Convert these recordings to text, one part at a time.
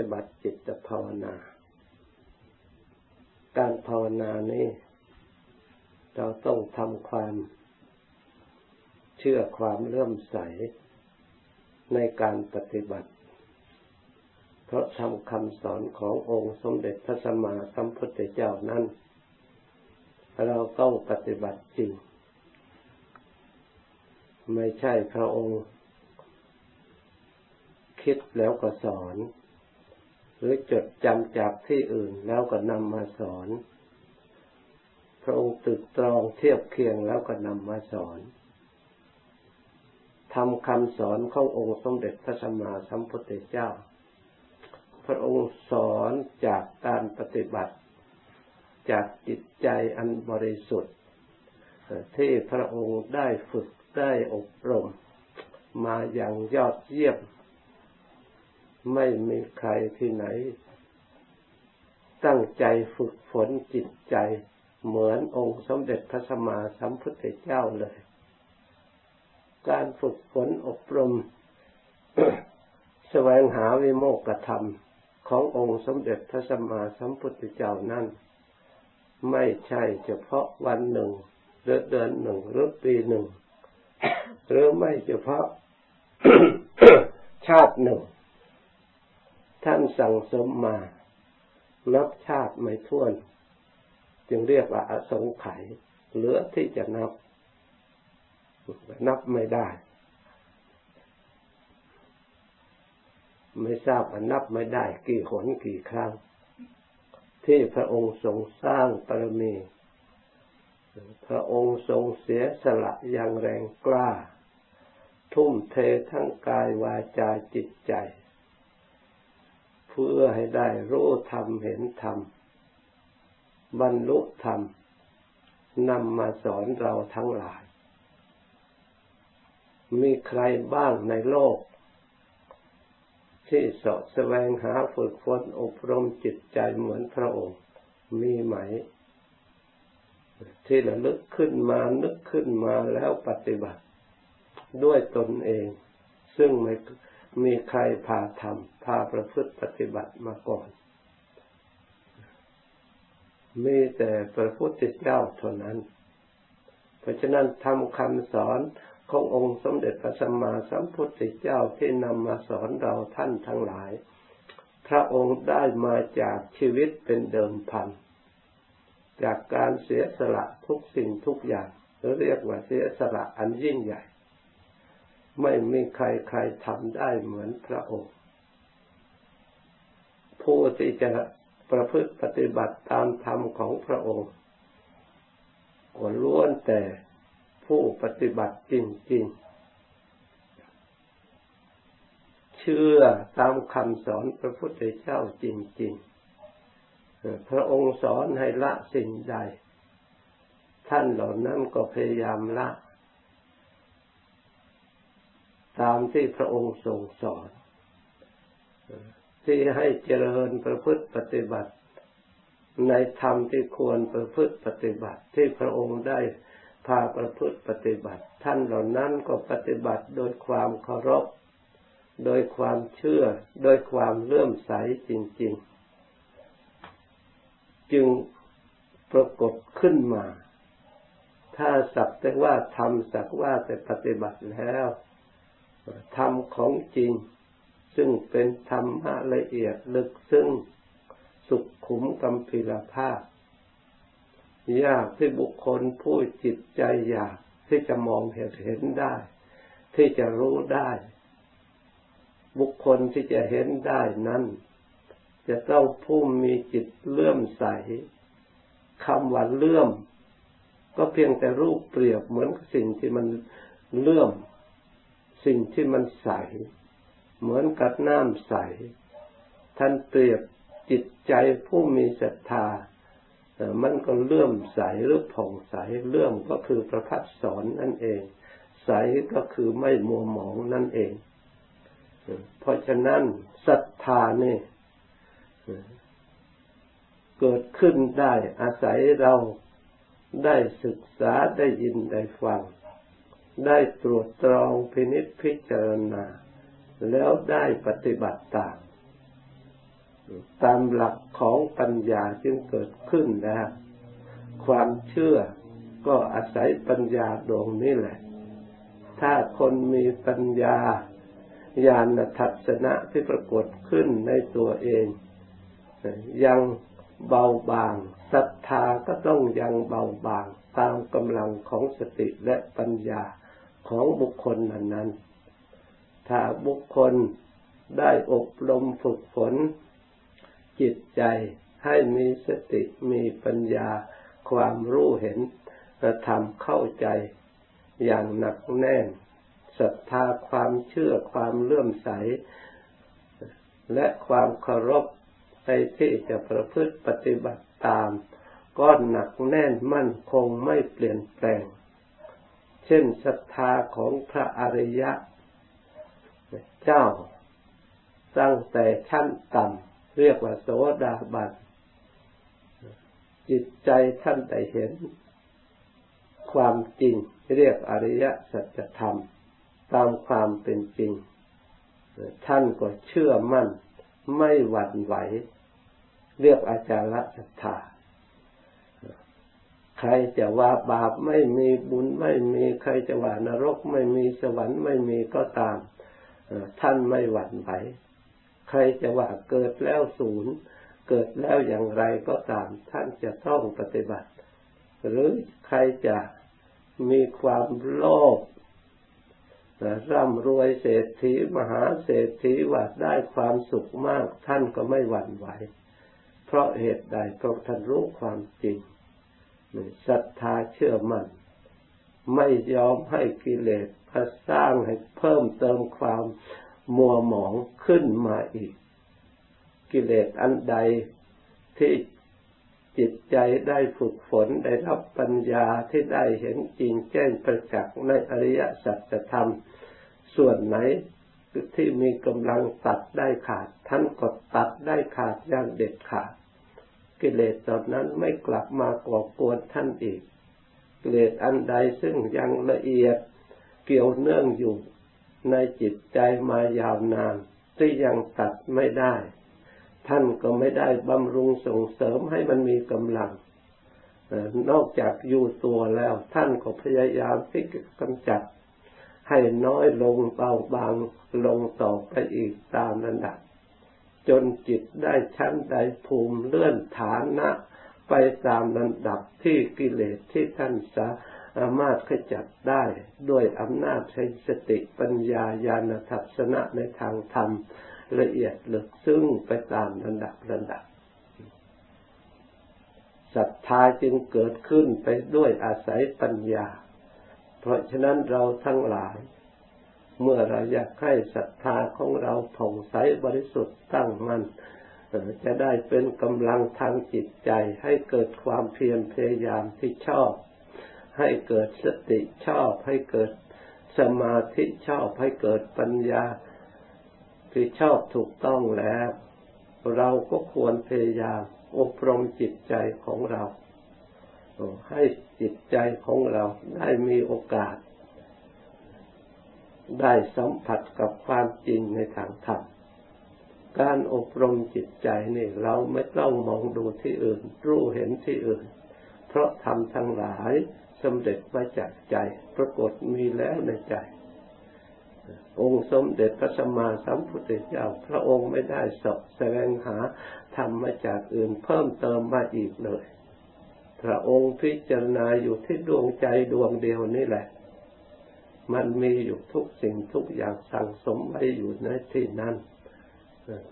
ฏิบัติจิตภาวนา การภาวนานี้ เราต้องทำความเชื่อความเลื่อมใสในการปฏิบัติ เพราะทำคำสอนขององค์สมเด็จพระสัมมาสัมพุทธเจ้านั้น เราต้องปฏิบัติจริง ไม่ใช่พระองค์คิดแล้วก็สอน หรือจดจำจากที่อื่นแล้วก็นำมาสอน พระองค์ตึกตรองเทียบเคียงแล้วก็นำมาสอนทำคำสอนขององค์สมเด็จพระสัมมาสัมพุทธเจ้า พระองค์สอนจากการปฏิบัติ จากจิตใจอันบริสุทธิ์ ที่พระองค์ได้ฝึกได้อบรม มาอย่างยอดเยี่ยม ไม่มีใครที่ไหน ตั้งใจฝึกฝนจิตใจ เหมือนองค์สมเด็จพระสัมมาสัมพุทธเจ้าเลย การฝึกฝนอบรม แสวงหาวิโมกขธรรมขององค์สมเด็จพระสัมมาสัมพุทธเจ้านั้น ไม่ใช่เฉพาะวันหนึ่งหรือเดือนหนึ่งหรือปีหนึ่ง หรือไม่เฉพาะชาติหนึ่ง ท่านสั่งสมมา นับชาติไม่ถ้วน จึงเรียกว่าอสงไขยเหลือที่จะนับ นับไม่ได้ ไม่ทราบว่านับไม่ได้กี่หนกี่ครั้ง ที่พระองค์ทรงสร้างปรมี พระองค์ทรงเสียสละอย่างแรงกล้า ทุ่มเททั้งกายวาจาจิตใจ พื่อให้ได้รู้ธรรมเห็นธรรมบรรลุธรรมนำมาสอนเราทั้งหลาย มีใครบ้างในโลก ที่สอบแสวงหาฝึกฝนอบรมจิตใจเหมือนพระองค์ มีไหม ที่ระลึกขึ้นมานึกขึ้นมาแล้วปฏิบัติ ด้วยตนเอง ซึ่งไม่ มีใครพาทำพาประพฤติปฏิบัติมาก่อน มีแต่พระพุทธเจ้าเท่านั้น เพราะฉะนั้นทำคำสอนขององค์สมเด็จพระสัมมาสัมพุทธเจ้าที่นำมาสอนเราท่านทั้งหลาย พระองค์ได้มาจากชีวิตเป็นเดิมพัน จากการเสียสละทุกสิ่งทุกอย่างหรือเรียกว่าเสียสละอันยิ่งใหญ่ ไม่มีใครใครทำได้เหมือนพระองค์ ผู้ที่จะประพฤติปฏิบัติตามธรรมของพระองค์ก็ล้วนแต่ผู้ปฏิบัติจริงๆ เชื่อตามคำสอนพระพุทธเจ้าจริง ๆ พระองค์สอนให้ละสิ่งใด ท่านเหล่านั้นก็พยายามละ ตามที่พระองค์ทรงสอน ที่ให้เจริญประพฤติปฏิบัติ ในธรรมที่ควรประพฤติปฏิบัติ ที่พระองค์ได้พาประพฤติปฏิบัติ ท่านเหล่านั้นก็ปฏิบัติโดยความเคารพ โดยความเชื่อ โดยความเลื่อมใสจริง ๆ จึงปรากฏขึ้นมา ถ้าสักแต่ว่าทำสักว่าแต่ปฏิบัติแล้ว ทำของจริง ซึ่งเป็นธรรมะละเอียดลึกซึ่งสุขขุมกำพิลภาพ ยากที่บุคคลผู้จิตใจอยากที่จะมองเห็นเห็นได้ ที่จะรู้ได้ บุคคลที่จะเห็นได้นั้น จะต้องผู้มีจิตเลื่อมใสคำว่าเลื่อม ก็เพียงแต่รูปเปรียบเหมือนสิ่งที่มันเลื่อม ที่มันใส เหมือนกับน้ำใส ท่านเปรียบจิตใจผู้มีศรัทธามันก็เลื่อมใสหรือผ่องใสเลื่อมก็คือประพัดสอนนั่นเอง ใสก็คือไม่มัวหมองนั่นเอง เพราะฉะนั้นศรัทธานี่เกิดขึ้นได้อาศัยเราได้ศึกษาได้ยินได้ฟัง ได้ตรวจตรองพินิจพิจารณา แล้วได้ปฏิบัติตาม ตามหลักของปัญญาจึงเกิดขึ้นนะความเชื่อก็อาศัยปัญญาดวงนี้แหละ ถ้าคนมีปัญญาญาณทัศนะที่ปรากฏขึ้นในตัวเอง ยังเบาบางศรัทธาก็ต้องยังเบาบางตามกำลังของสติและปัญญา ของบุคคลนั้นนั้นถ้าบุคคลได้อบรมฝึกฝน จิตใจให้มีสติมีปัญญาความรู้เห็นธรรมเข้าใจอย่างหนักแน่นศรัทธาความเชื่อความเลื่อมใส และความเคารพในที่จะประพฤติปฏิบัติตาม ก็หนักแน่นมั่นคงไม่เปลี่ยนแปลง ช่นศรัทธาของพระอริยะ เจ้าตั้งแต่ชั้นต่ำเรียกว่าโสดาบันจิตใจท่านได้เห็น ความจริงเรียกอริยสัจธรรม ตามความเป็นจริง ท่านก็เชื่อมั่น ไม่หวั่นไหว เรียกอาจารย์ศรัทธา ใครจะว่าบาปไม่มีบุญไม่มีใครจะว่านรก ไม่มีสวรรค์ไม่มีก็ตามท่านไม่หวั่นไหวใครจะว่าเกิดแล้วศูนย์เกิดแล้วอย่างไรก็ตาม ท่านจะต้องปฏิบัติ หรือใครจะมีความโลภร่ำรวยเศรษฐีมหาเศรษฐีว่าได้ความสุขมาก ท่านก็ไม่หวั่นไหว เพราะเหตุใดเพราะท่านรู้ความจริง ศรัทธาเชื่อมัน่น ไม่ยอมให้กิเลสมาสร้างให้เพิ่มเติมความมัวหมองขึ้นมาอีก กิเลสอันใดที่จิตใจได้ฝึกฝนได้รับปัญญาที่ได้เห็นจริงแจ้งประจักษ์ในอริยสัจธรรม ส่วนไหนที่มีกำลังตัดได้ขาด ท่านก็ตัดได้ขาดอย่างเด็ดขาด กิเลสตอนนั้นไม่กลับมาก่อกวนท่านอีก กิเลสอันใดซึ่งยังละเอียดเกี่ยวเนื่องอยู่ในจิตใจมายาวนานที่ยังตัดไม่ได้ ท่านก็ไม่ได้บำรุงส่งเสริมให้มันมีกำลัง นอกจากอยู่ตัวแล้ว ท่านก็พยายามที่จะกำจัด ให้น้อยลงเบาบางลงต่อไปอีกตามระดับ จนจิตได้ชั้นใดภูมิเลื่อนฐานะไปตามระดับที่กิเลสที่ท่านสาสามารถขจัดได้ด้วยอำนาจใช้สติปัญญาญาณทัศนะในทางธรรมละเอียดลึกซึ้งไปตามระดับระดับศรัทธาจึงเกิดขึ้นไปด้วยอาศัยปัญญา เพราะฉะนั้นเราทั้งหลาย เมื่อเราอยากให้ศรัทธาของเราผ่องใสบริสุทธิ์ตั้งมัน่นจะได้เป็นกำลังทางจิตใจให้เกิดความเพียรพยายามที่ชอบ ให้เกิดสติชอบ ให้เกิดสมาธิชอบ ให้เกิดปัญญาที่ชอบถูกต้องแล้ว เราก็ควรพยายามอบรมจิตใจของเรา ให้จิตใจของเราได้มีโอกาส ได้สัมผัสกับความจริงในทางธรรม การอบรมจิตใจนี่เราไม่ต้องมองดูที่อื่น รู้เห็นที่อื่น เพราะธรรมทั้งหลายสำเร็จมาจากใจ ปรากฏมีแล้วในใจ องค์สมเด็จพระสัมมาสัมพุทธเจ้า พระองค์ไม่ได้สอบแสวงหาธรรมมาจากอื่นเพิ่มเติมมาอีกเลย พระองค์พิจารณาอยู่ที่ดวงใจดวงเดียวนี่แหละ มันมีอยู่ทุกสิ่งทุกอย่างสั่งสมไว้อยู่ในที่นั้น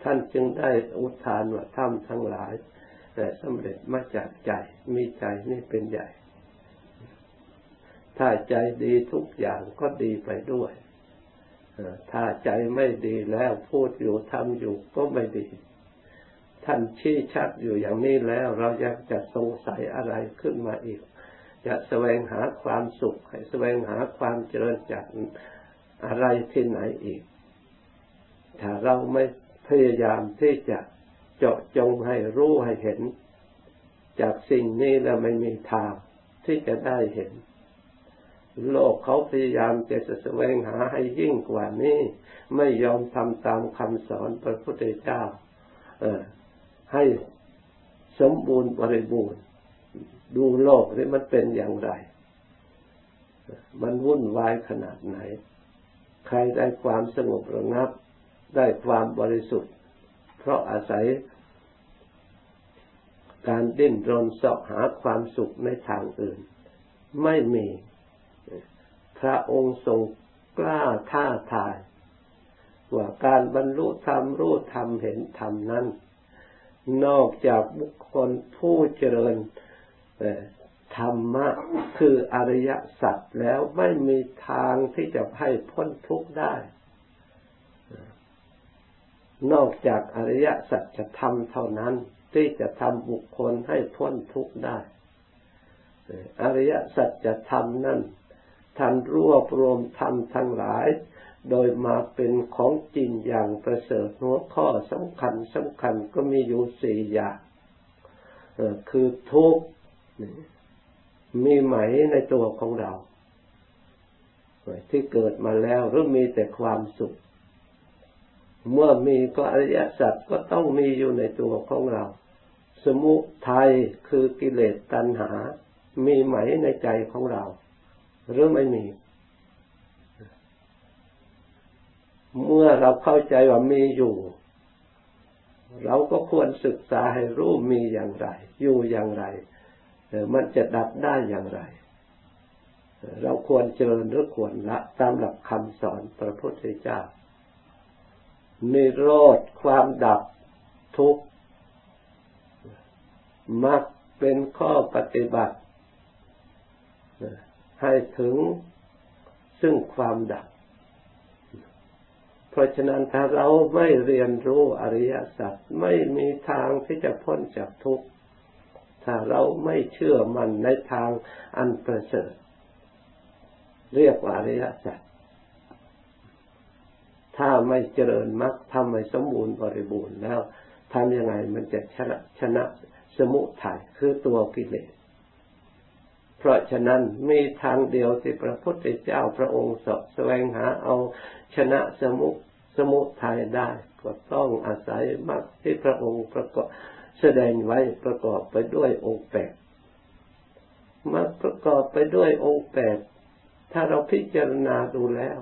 ท่านจึงได้อุทานว่าธรรมทั้งหลายแต่สำเร็จมาจากใจมีใจนี่เป็นใหญ่ ถ้าใจดีทุกอย่างก็ดีไปด้วยถ้าใจไม่ดีแล้วพูดอยู่ทำอยู่ก็ไม่ดี ท่านชี้ชัดอยู่อย่างนี้แล้ว เราอยากจะสงสัยอะไรขึ้นมาอีก จะแสวงหาความสุข ให้แสวงหาความเจริญจากอะไรที่ไหนอีก ถ้าเราไม่พยายามที่จะเจาะจงให้รู้ให้เห็น จากสิ่งนี้แล้วไม่มีทางที่จะได้เห็น โลกเขาพยายามจะแสวงหาให้ยิ่งกว่านี้ ไม่ยอมทำตามคำสอนพระพุทธเจ้าเออให้สมบูรณ์บริบูรณ์ ดูโลกนี่มันเป็นอย่างไร มันวุ่นวายขนาดไหน ใครได้ความสงบระงับ ได้ความบริสุทธิ์ เพราะอาศัย การดิ้นรนเสาะหาความสุขในทางอื่น ไม่มี พระองค์ทรงกล้าท้าทาย ว่าการบรรลุธรรมรู้ธรรมเห็นธรรมนั้น นอกจากบุคคลผู้เจริญ ธรรมะคืออริยสัจแล้วไม่มีทางที่จะให้พ้นทุกข์ได้ นอกจากอริยสัจธรรมเท่านั้นที่จะทำบุคคลให้พ้นทุกข์ได้ อริยสัจธรรมนั้นท่านรวบรวมธรรมทั้งหลาย โดยมาเป็นของจริงอย่างประเสริฐหัวข้อสำคัญสำคัญก็มีอยู่สี่อย่างคือทุกข์ มีไหมในตัวของเรา ที่เกิดมาแล้วหรือมีแต่ความสุข เมื่อมีก็อริยสัจก็ต้องมีอยู่ในตัวของเรา สมุทัยคือกิเลสตัณหา มีไหมในใจของเรา หรือไม่มีเมื่อเราเข้าใจว่ามีอยู่ เราก็ควรศึกษาให้รู้มีอย่างไร อยู่อย่างไร มันจะดับได้อย่างไร เราควรเจริญหรือควรละตามหลักคำสอนพระพุทธเจ้านิโรธความดับทุกข์มักเป็นข้อปฏิบัติ ให้ถึงซึ่งความดับ เพราะฉะนั้นถ้าเราไม่เรียนรู้อริยสัจไม่มีทางที่จะพ้นจากทุกข์ ถ้าเราไม่เชื่อมันในทางอันประเสริฐ เรียกว่าอริยสัจถ้าไม่เจริญมรรคทำไม่สมบูรณ์บริบูรณ์แล้วทำยังไงมันจะชนะชนะสมุทัยคือตัวกิเลส เพราะฉะนั้นมีทางเดียวที่พระพุทธเจ้าพระองค์สอบแสวงหาเอาชนะสมุสมุทัยได้ก็ต้องอาศัยมรรคที่พระองค์ประกอบ แสดงไว้ประกอบไปด้วยองค์แปดมรรคประกอบไปด้วยองค์แปดถ้าเราพิจารณาดูแล้ว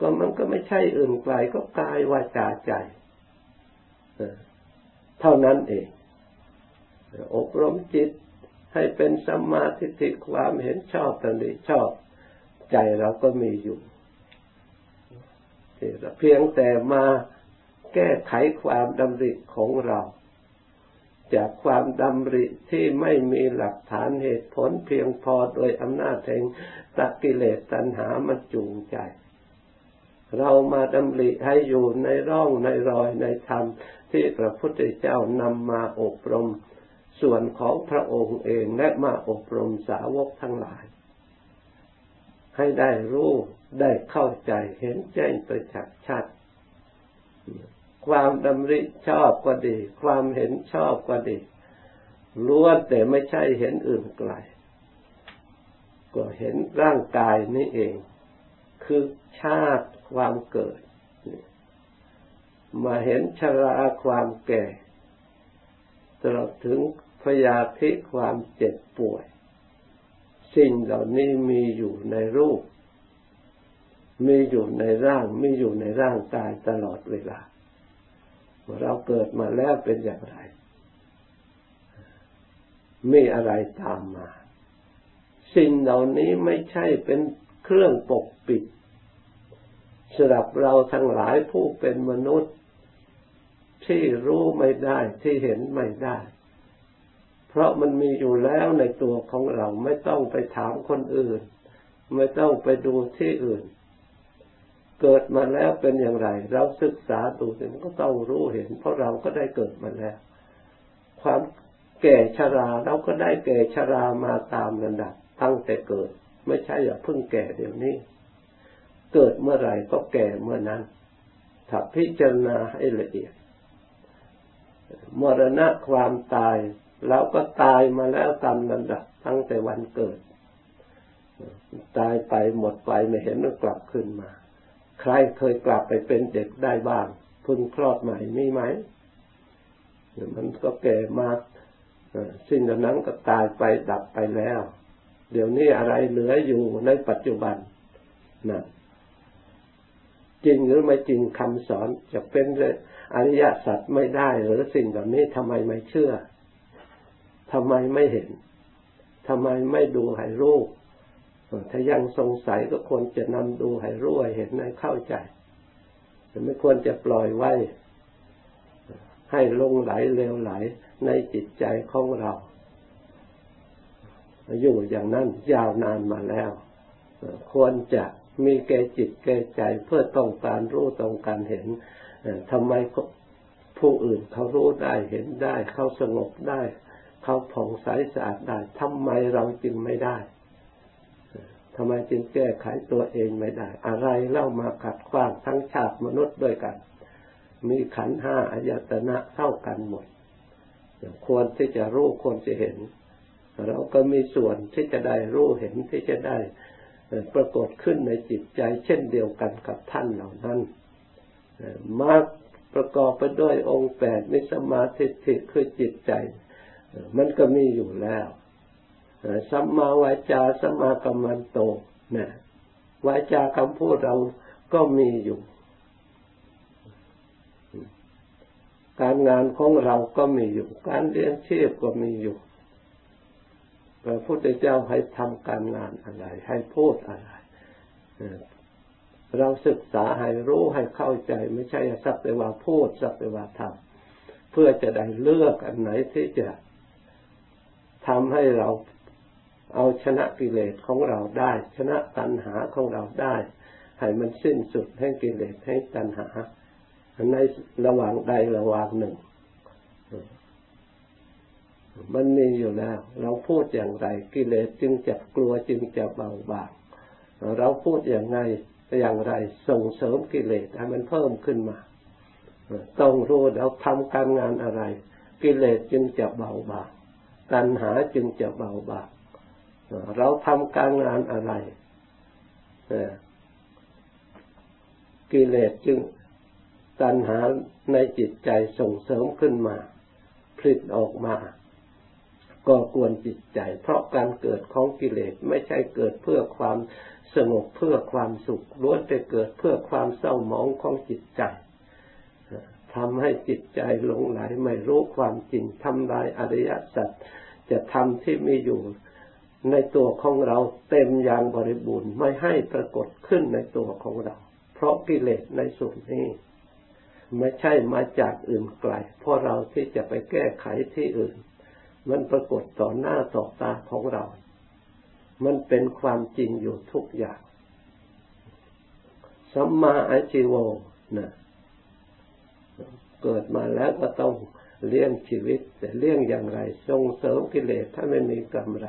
ก็มันก็ไม่ใช่อื่นไกลก็กายวาจาใจเท่านั้นเอง อบรมจิตให้เป็นสัมมาทิฏฐิความเห็นชอบตริชอบ ใจเราก็มีอยู่เพียงแต่มาแก้ไขความดำริของเรา จากความดำริที่ไม่มีหลักฐานเหตุผลเพียงพอโดยอำนาจแห่งตะกิเลสตัณหามันจูงใจ เรามาดำริให้อยู่ในร่องในรอยในธรรมที่พระพุทธเจ้านำมาอบรม ส่วนของพระองค์เองและมาอบรมสาวกทั้งหลาย ให้ได้รู้ได้เข้าใจเห็นแจ้งประจักษ์ชัด ความดำริชอบก็ดี ความเห็นชอบก็ดีล้วนแต่ไม่ใช่เห็นอื่นไกล ก็เห็นร่างกายนี่เอง คือชาติความเกิด มาเห็นชราความแก่ ตลอดถึงพยาธิความเจ็บป่วย สิ่งเหล่านี้มีอยู่ในรูป มีอยู่ในร่าง มีอยู่ในร่างกายตลอดเวลา เราเกิดมาแล้วเป็นอย่างไร มีอะไรตามมา สิ่งเหล่านี้ไม่ใช่เป็นเครื่องปกปิดสำหรับเราทั้งหลายผู้เป็นมนุษย์ ที่รู้ไม่ได้ที่เห็นไม่ได้ เพราะมันมีอยู่แล้วในตัวของเราไม่ต้องไปถามคนอื่น ไม่ต้องไปดูที่อื่น เกิดมาแล้วเป็นอย่างไร เราศึกษาดูมันก็ต้องรู้เห็น เพราะเราก็ได้เกิดมาแล้ว ความแก่ชราเราก็ได้แก่ชรามาตามระดับตั้งแต่เกิด ไม่ใช่อย่าเพิ่งแก่เดี๋ยวนี้ เกิดเมื่อไหร่ก็แก่เมื่อนั้นถ้าพิจารณาให้ละเอียดมรณะความตายเราก็ตายมาแล้วตามระดับตั้งแต่วันเกิด ตายไปหมดไปไม่เห็นมันกลับขึ้นมา ใครเคยกลับไปเป็นเด็กได้บ้างพึ่งคลอดใหม่มีไหมมันก็แก่มากสิ่งเหล่านั้นก็ตายไปดับไปแล้ว เดี๋ยวนี้อะไรเหลืออยู่ในปัจจุบันนะจริงหรือไม่จริงคำสอนจะเป็นอริยสัจไม่ได้ หรือสิ่งเหล่านี้ทำไมไม่เชื่อทำไมไม่เห็นทำไมไม่ดูให้รู้ ถ้ายังสงสัยก็ควรจะนำดูให้รู้ให้เห็นให้เข้าใจไม่ควรจะปล่อยไว้ ให้ลงไหลเลวไหลในจิตใจของเราอยู่อย่างนั้นยาวนานมาแล้ว ควรจะมีแก่จิตแก่ใจเพื่อต้องการรู้ต้องการเห็นทำไมผู้อื่นเขารู้ได้เห็นได้ เขาสงบได้ เขาผ่องใสสะอาดได้ทำไมเราจึงไม่ได้ ทำไมจึงแก้ไขตัวเองไม่ได้ อะไรเล่ามาขัดขวางทั้งชาติมนุษย์ด้วยกัน มีขันห้าอายตนะเท่ากันหมด ควรที่จะรู้ควรจะเห็น เราก็มีส่วนที่จะได้รู้เห็นที่จะได้ปรากฏขึ้นในจิตใจ เช่นเดียวกันกับท่านเหล่านั้นมาประกอบไปด้วยองค์แปดมิสมาธิิคือจิตใจ มันก็มีอยู่แล้ว สัมมาวาจาสัมมากัมมันโตนะวาจาคำพูดเราก็มีอยู่ การงานของเราก็มีอยู่ การเลี้ยงชีพก็มีอยู่พระพุทธเจ้าให้ทำการงานอะไร ให้พูดอะไร เราศึกษาให้รู้ให้เข้าใจ ไม่ใช่สักแต่ว่าพูดสักแต่ว่าทำเพื่อจะได้เลือกอันไหนที่จะทำให้เรา เอาชนะกิเลสของเราได้ ชนะตัณหาของเราได้ให้มันสิ้นสุดให้กิเลสให้ตัณหาในระหว่างใดระหว่างหนึ่ง มันมีอยู่แล้ว เราพูดอย่างไร กิเลสจึงจะกลัวจึงจะเบาบาง เราพูดอย่างไรอย่างไรส่งเสริมกิเลสให้มันเพิ่มขึ้นมา ต้องรู้เราทำการงานอะไร กิเลสจึงจะเบาบางตัณหาจึงจะเบาบาง เราทำการงานอะไรกิเลสจึงตัณหาในจิตใจส่งเสริมขึ้นมาผลิตออกมาก็กวนจิตใจ เพราะการเกิดของกิเลสไม่ใช่เกิดเพื่อความสงบเพื่อความสุขล้วนแต่เกิดเพื่อความเศร้าหมองของจิตใจทำให้จิตใจหลงไหลไม่รู้ความจริงทำลายอริยสัจจะทำที่มีอยู่ ในตัวของเราเต็มอย่างบริบูรณ์ไม่ให้ปรากฏขึ้นในตัวของเรา เพราะกิเลสในส่วนนี้ ไม่ใช่มาจากอื่นไกลเพราะเราที่จะไปแก้ไขที่อื่น มันปรากฏต่อหน้าต่อตาของเรา มันเป็นความจริงอยู่ทุกอย่างสัมมาอาชีวนะเกิดมาแล้วก็ต้องเลี้ยงชีวิต แต่เลี้ยงอย่างไรส่งเสริมกิเลสถ้าไม่มีกำไร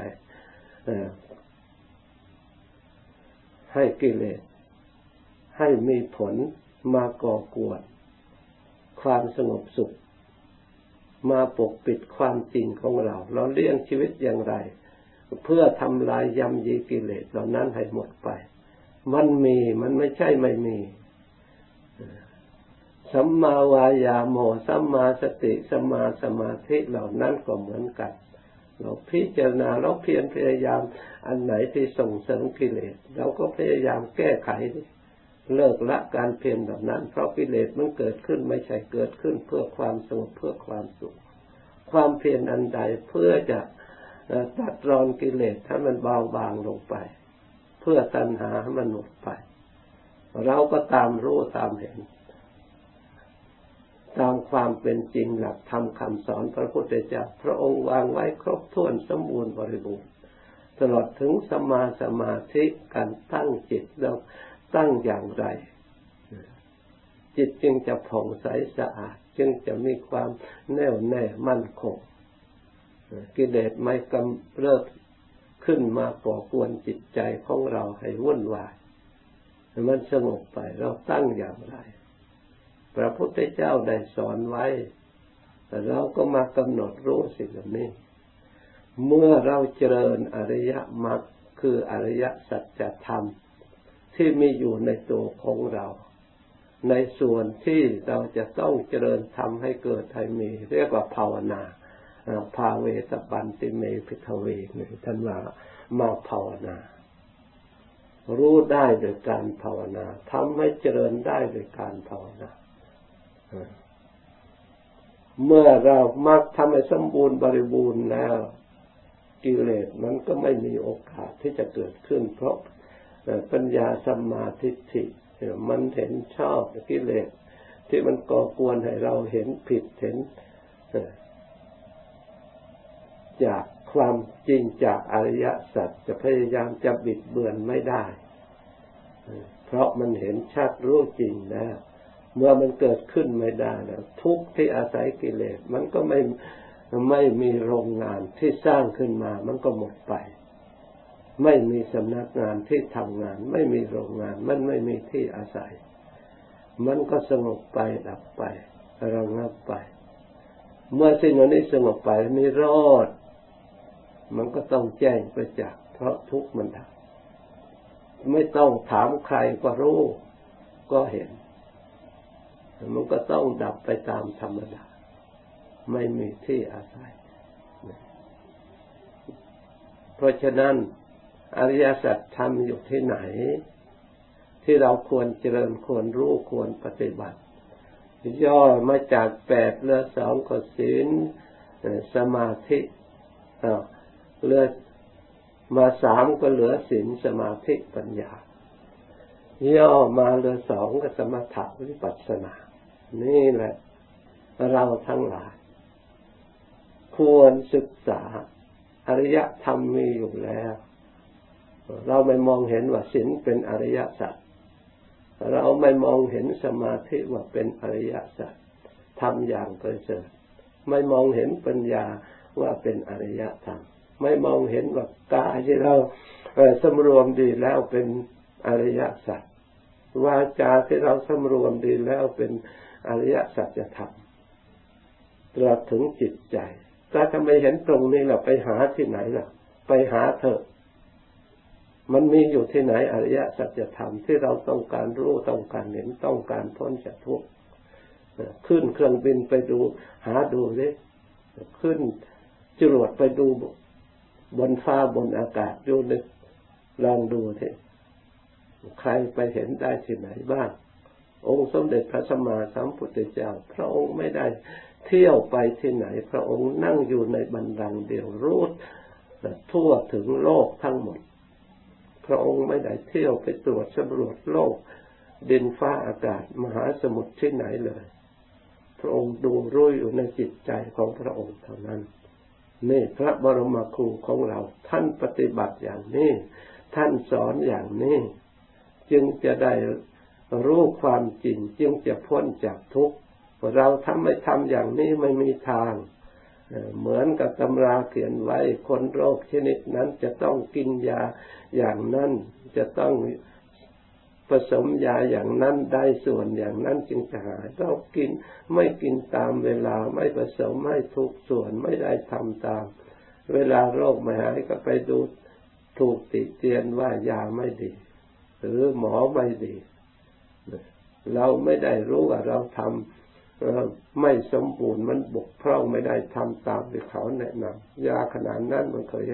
ให้กิเลส ให้มีผลมาก่อกวนความสงบสุข มาปกปิดความจริงของเรา เราเลี้ยงชีวิตอย่างไร เพื่อทำลายยำยีกิเลสเหล่านั้นให้หมดไป มันมีมันไม่ใช่ไม่มีสัมมาวายาโมสัมมาสติสัมมาสมาธิเหล่านั้นก็เหมือนกัน เราพิจารณาเราเพียรพยายามอันไหนที่ส่งเสริมกิเลสเราก็พยายามแก้ไขเลิกละการเพียรแบบนั้น เพราะกิเลสมันเกิดขึ้นไม่ใช่เกิดขึ้นเพื่อความสงบเพื่อความสุข ความเพียรอันใดเพื่อจะตัดรอนกิเลสให้มันเบาบางลงไป เพื่อตัณหาให้มันหมดไป เราก็ตามรู้ตามเห็น ตามความเป็นจริงหลักธรรมคำสอนพระพุทธเจ้าพระองค์วางไว้ครบถ้วนสมบูรณ์บริบูรณ์ตลอดถึงสมาสมาธิการตั้งจิตแล้วตั้งอย่างไร จิตจึงจะผ่องใสสะอาด จึงจะมีความแน่วแน่มั่นคงกิเลสไม่กำเริบขึ้นมาก่อกวนจิตใจของเราให้วุ่นวายมันสงบไปเราตั้งอย่างไร พระพุทธเจ้าได้สอนไว้ แต่เราก็มากำหนดรู้สิ่งนี้ เมื่อเราเจริญอริยมรรคคืออริยสัจธรรม ที่มีอยู่ในตัวของเรา ในส่วนที่เราจะต้องเจริญทำให้เกิดให้มี เรียกว่าภาวนาภาเวสปันติเมพิทเวนี่ท่านว่ามาภาวนา รู้ได้โดยการภาวนาทำให้เจริญได้โดยการภาวนา เมื่อเรามักทำให้สมบูรณ์บริบูรณ์แล้วกิเลสมันก็ไม่มีโอกาสที่จะเกิดขึ้น เพราะปัญญาสัมมาทิฏฐิมันเห็นชอบกิเลสที่มันก่อกวนให้เราเห็นผิดเห็นจากความจริงจากอริยสัจจะพยายามจะบิดเบือนไม่ได้ เพราะมันเห็นชัดรู้จริงแล้ว เมื่อมันเกิดขึ้นไม่ได้แล้ว ทุกที่อาศัยกิเลสมันก็ไม่ไม่มีโรงงานที่สร้างขึ้นมา มันก็หมดไป ไม่มีสำนักงานที่ทำงาน ไม่มีโรงงาน มันไม่มีที่อาศัย มันก็สงบไปดับไประงับไป เมื่อสิ่งนี้สงบไปมีรอดมันก็ต้องแจ้งประจักษ์เพราะทุกมันดับไม่ต้องถามใครก็รู้ ก็เห็น มันก็ต้องดับไปตามธรรมดา ไม่มีที่อาศัย เพราะฉะนั้น อริยสัจทำอยู่ที่ไหน ที่เราควรเจริญควรรู้ควรปฏิบัติ ย่อมาจากแปดเลือสองก็ศีลสมาธิเลือมาสามก็เหลือศีลสมาธิปัญญาย่อมาเหลือสองก็สมถะวิปัสสนา นี่แหละ เราทั้งหลาย ควรศึกษา อริยธรรมมีอยู่แล้ว เราไม่มองเห็นว่าศีลเป็นอริยสัจเราไม่มองเห็นสมาธิว่าเป็นอริยสัจทำอย่างประเสริฐไม่มองเห็นปัญญาว่าเป็นอริยธรรมไม่มองเห็นว่ากายที่เราสำรวมดีแล้วเป็นอริยสัจวาจาที่เราสำรวมดีแล้วเป็น อริยสัจธรรมตราถึงจิตใจ ถ้าทำไมเห็นตรงนี้เราไปหาที่ไหนล่ะ ไปหาเถอะ มันมีอยู่ที่ไหนอริยสัจธรรมที่เราต้องการรู้ต้องการเห็นต้องการพ้นจากทุกข์ขึ้นเครื่องบินไปดู หาดูสิขึ้นจรวดไปดูบนฟ้าบนอากาศดูนึกลองดูทีใครไปเห็นได้ที่ไหนบ้าง องค์สมเด็จพระสัมมาสัมพุทธเจ้า พระองค์ไม่ได้เที่ยวไปที่ไหน พระองค์นั่งอยู่ในบันดังเดียวรู้ทั่วถึงโลกทั้งหมด พระองค์ไม่ได้เที่ยวไปตรวจสำรวจโลก ดินฟ้าอากาศมหาสมุทรที่ไหนเลย พระองค์ดูรู้อยู่ในจิตใจของพระองค์เท่านั้นนี่พระบรมครูของเราท่านปฏิบัติอย่างนี้ ท่านสอนอย่างนี้ จึงจะได้ รู้ความจริงจึงจะพ้นจากทุกข์เราทำไม่ทำอย่างนี้ไม่มีทางเหมือนกับตำราเขียนไว้คนโรคชนิดนั้นจะต้องกินยาอย่างนั้น จะต้องผสมยาอย่างนั้นได้ส่วนอย่างนั้นจึงจะหายเรากินไม่กินตามเวลาไม่ผสมไม่ทุกส่วนไม่ได้ทำตาม เวลาโรคไม่หายก็ไปดูถูกติเตียนว่ายาไม่ดี หรือหมอไม่ดี เราไม่ได้รู้ว่าเราทำไม่สมบูรณ์มันบกพร่องไม่ได้ทำตามที่เขาแนะนำยาขนาดนั้นมันเคย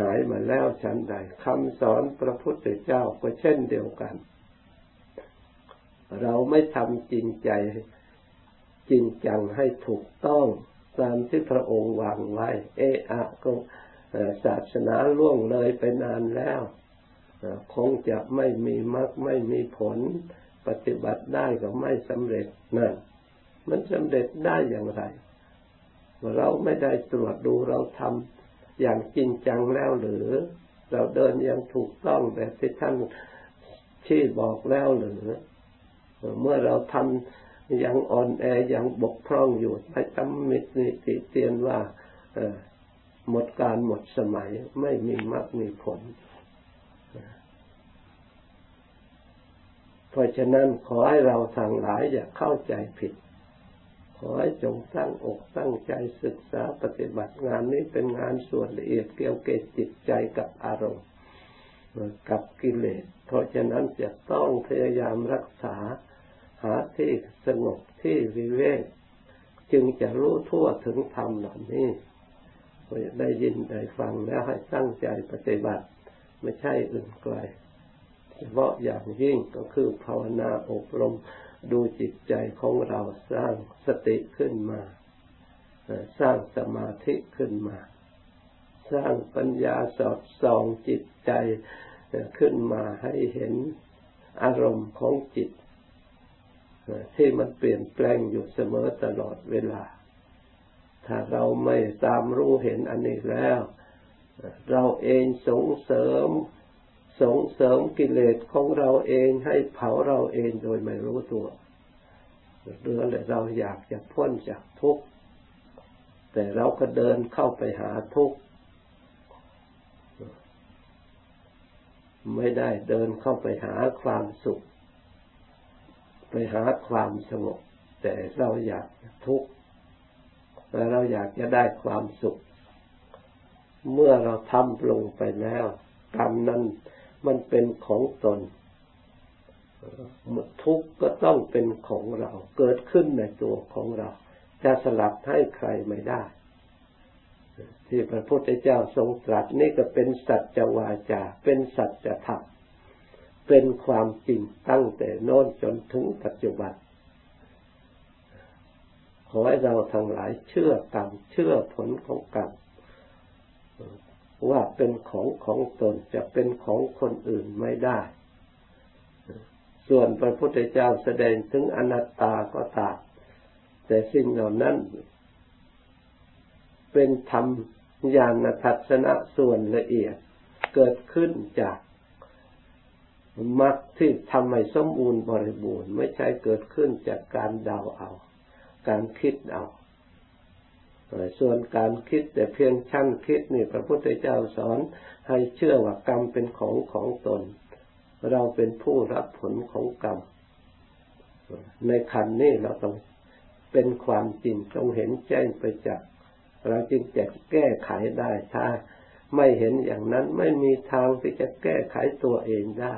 หายมาแล้วชั้นใดคำสอนพระพุทธเจ้าก็เช่นเดียวกัน เราไม่ทำจริงใจจริงจังให้ถูกต้องตามที่พระองค์วางไว้ เอะอะก็ศาสนาล่วงเลยไปนานแล้ว คงจะไม่มีมรรคไม่มีผลปฏิบัติได้ก็ไม่สำเร็จนั่นมันสำเร็จได้อย่างไร เราไม่ได้ตรวจดูเราทำอย่างจริงจังแล้วหรือ เราเดินอย่างถูกต้องแบบที่ท่านที่บอกแล้วหรือเมื่อเราทำย่างอ่อนแอย่างบกพร่องอยู่ไปตำมินิติเตียนว่าหมดการหมดสมัยไม่มีมรรคมีผล เพราะฉะนั้นขอให้เราทางหลายอย่าเข้าใจผิด ขอให้จงตั้งอกตั้งใจศึกษาปฏิบัติงานนี้เป็นงานส่วนละเอียดเกี่ยวกับจิตใจกับอารมณ์กับกิเลส เพราะฉะนั้นจะต้องพยายามรักษาหาที่สงบที่วิเวกจึงจะรู้ทั่วถึงธรรมเหล่านี้ได้ยินได้ฟังแล้วให้ตั้งใจปฏิบัติ ไม่ใช่อื่นไกล เฉพาะอย่างยิ่งก็คือภาวนาอบรมดูจิตใจของเราสร้างสติขึ้นมา สร้างสมาธิขึ้นมา สร้างปัญญาสอดส่องจิตใจขึ้นมาให้เห็นอารมณ์ของจิต ที่มันเปลี่ยนแปลงอยู่เสมอตลอดเวลา ถ้าเราไม่ตามรู้เห็นอันนี้แล้ว เราเองส่งเสริม ส่งเสริมกิเลสของเราเองให้เผาเราเองโดยไม่รู้ตัวเรื่องเลยเราอยากจะพ้นจากทุกข์แต่เราก็เดินเข้าไปหาทุกข์ไม่ได้เดินเข้าไปหาความสุข ไปหาความสงบแต่เราอยากทุกข์แต่เราอยากจะได้ความสุข เมื่อเราทำลงไปแล้วกรรมนั้น มันเป็นของตนทุกข์ก็ต้องเป็นของเรา เกิดขึ้นในตัวของเรา จะสลับให้ใครไม่ได้ ที่พระพุทธเจ้าทรงตรัสนี่ก็เป็นสัจวาจา เป็นสัจธรรมเป็นความจริงตั้งแต่โน้นจนถึงปัจจุบันขอให้เราทั้งหลายเชื่อกรรมเชื่อผลของกรรม ว่าเป็นของของตนจะเป็นของคนอื่นไม่ได้ ส่วนพระพุทธเจ้าแสดงถึงอนัตตาก็ตามแต่สิ่งเหล่านั้น เป็นธรรมญาณทัศนะส่วนละเอียดเกิดขึ้นจากมรรคที่ทำให้สมบูรณ์บริบูรณ์ ไม่ใช่เกิดขึ้นจากการเดาเอา การคิดเอา ส่วนการคิดแต่เพียงชั้นคิดนี่พระพุทธเจ้าสอนให้เชื่อว่ากรรมเป็นของของตน เราเป็นผู้รับผลของกรรม ในขันนี้เราต้องเป็นความจริงต้องเห็นแจ้งไปจากเราจึงจะแก้ไขได้ถ้าไม่เห็นอย่างนั้นไม่มีทางที่จะแก้ไขตัวเองได้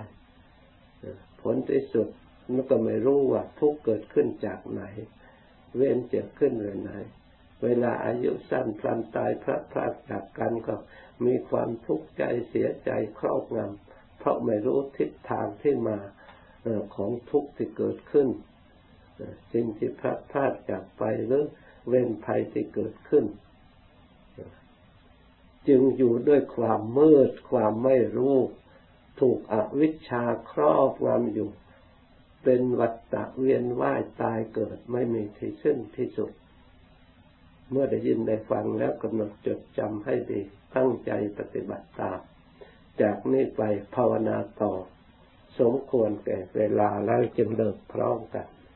ผลที่สุดมันก็ไม่รู้ว่าทุกเกิดขึ้นจากไหน เว้นเจ็บขึ้นเรือไหน เวลาอายุสั้นพลันตายพระพรากจากกันก็มีความทุกข์ใจเสียใจครอบงำเพราะไม่รู้ทิศทางที่มาของทุกข์ที่เกิดขึ้นสิ่งที่พระพลาดจากไปหรือเว้นภัยที่เกิดขึ้น จึงอยู่ด้วยความมืดความไม่รู้ ถูกอวิชชาครอบงำอยู่ เป็นวัฏฏะเวียนว่ายตายเกิดไม่มีที่สิ้นที่สุด เมื่อได้ยินได้ฟังแล้วกำหนดจดจำให้ดีตั้งใจปฏิบัติตาม จากนี้ไปภาวนาต่อ สมควรแก่เวลาแล้วจึงเลิกพร้อมกัน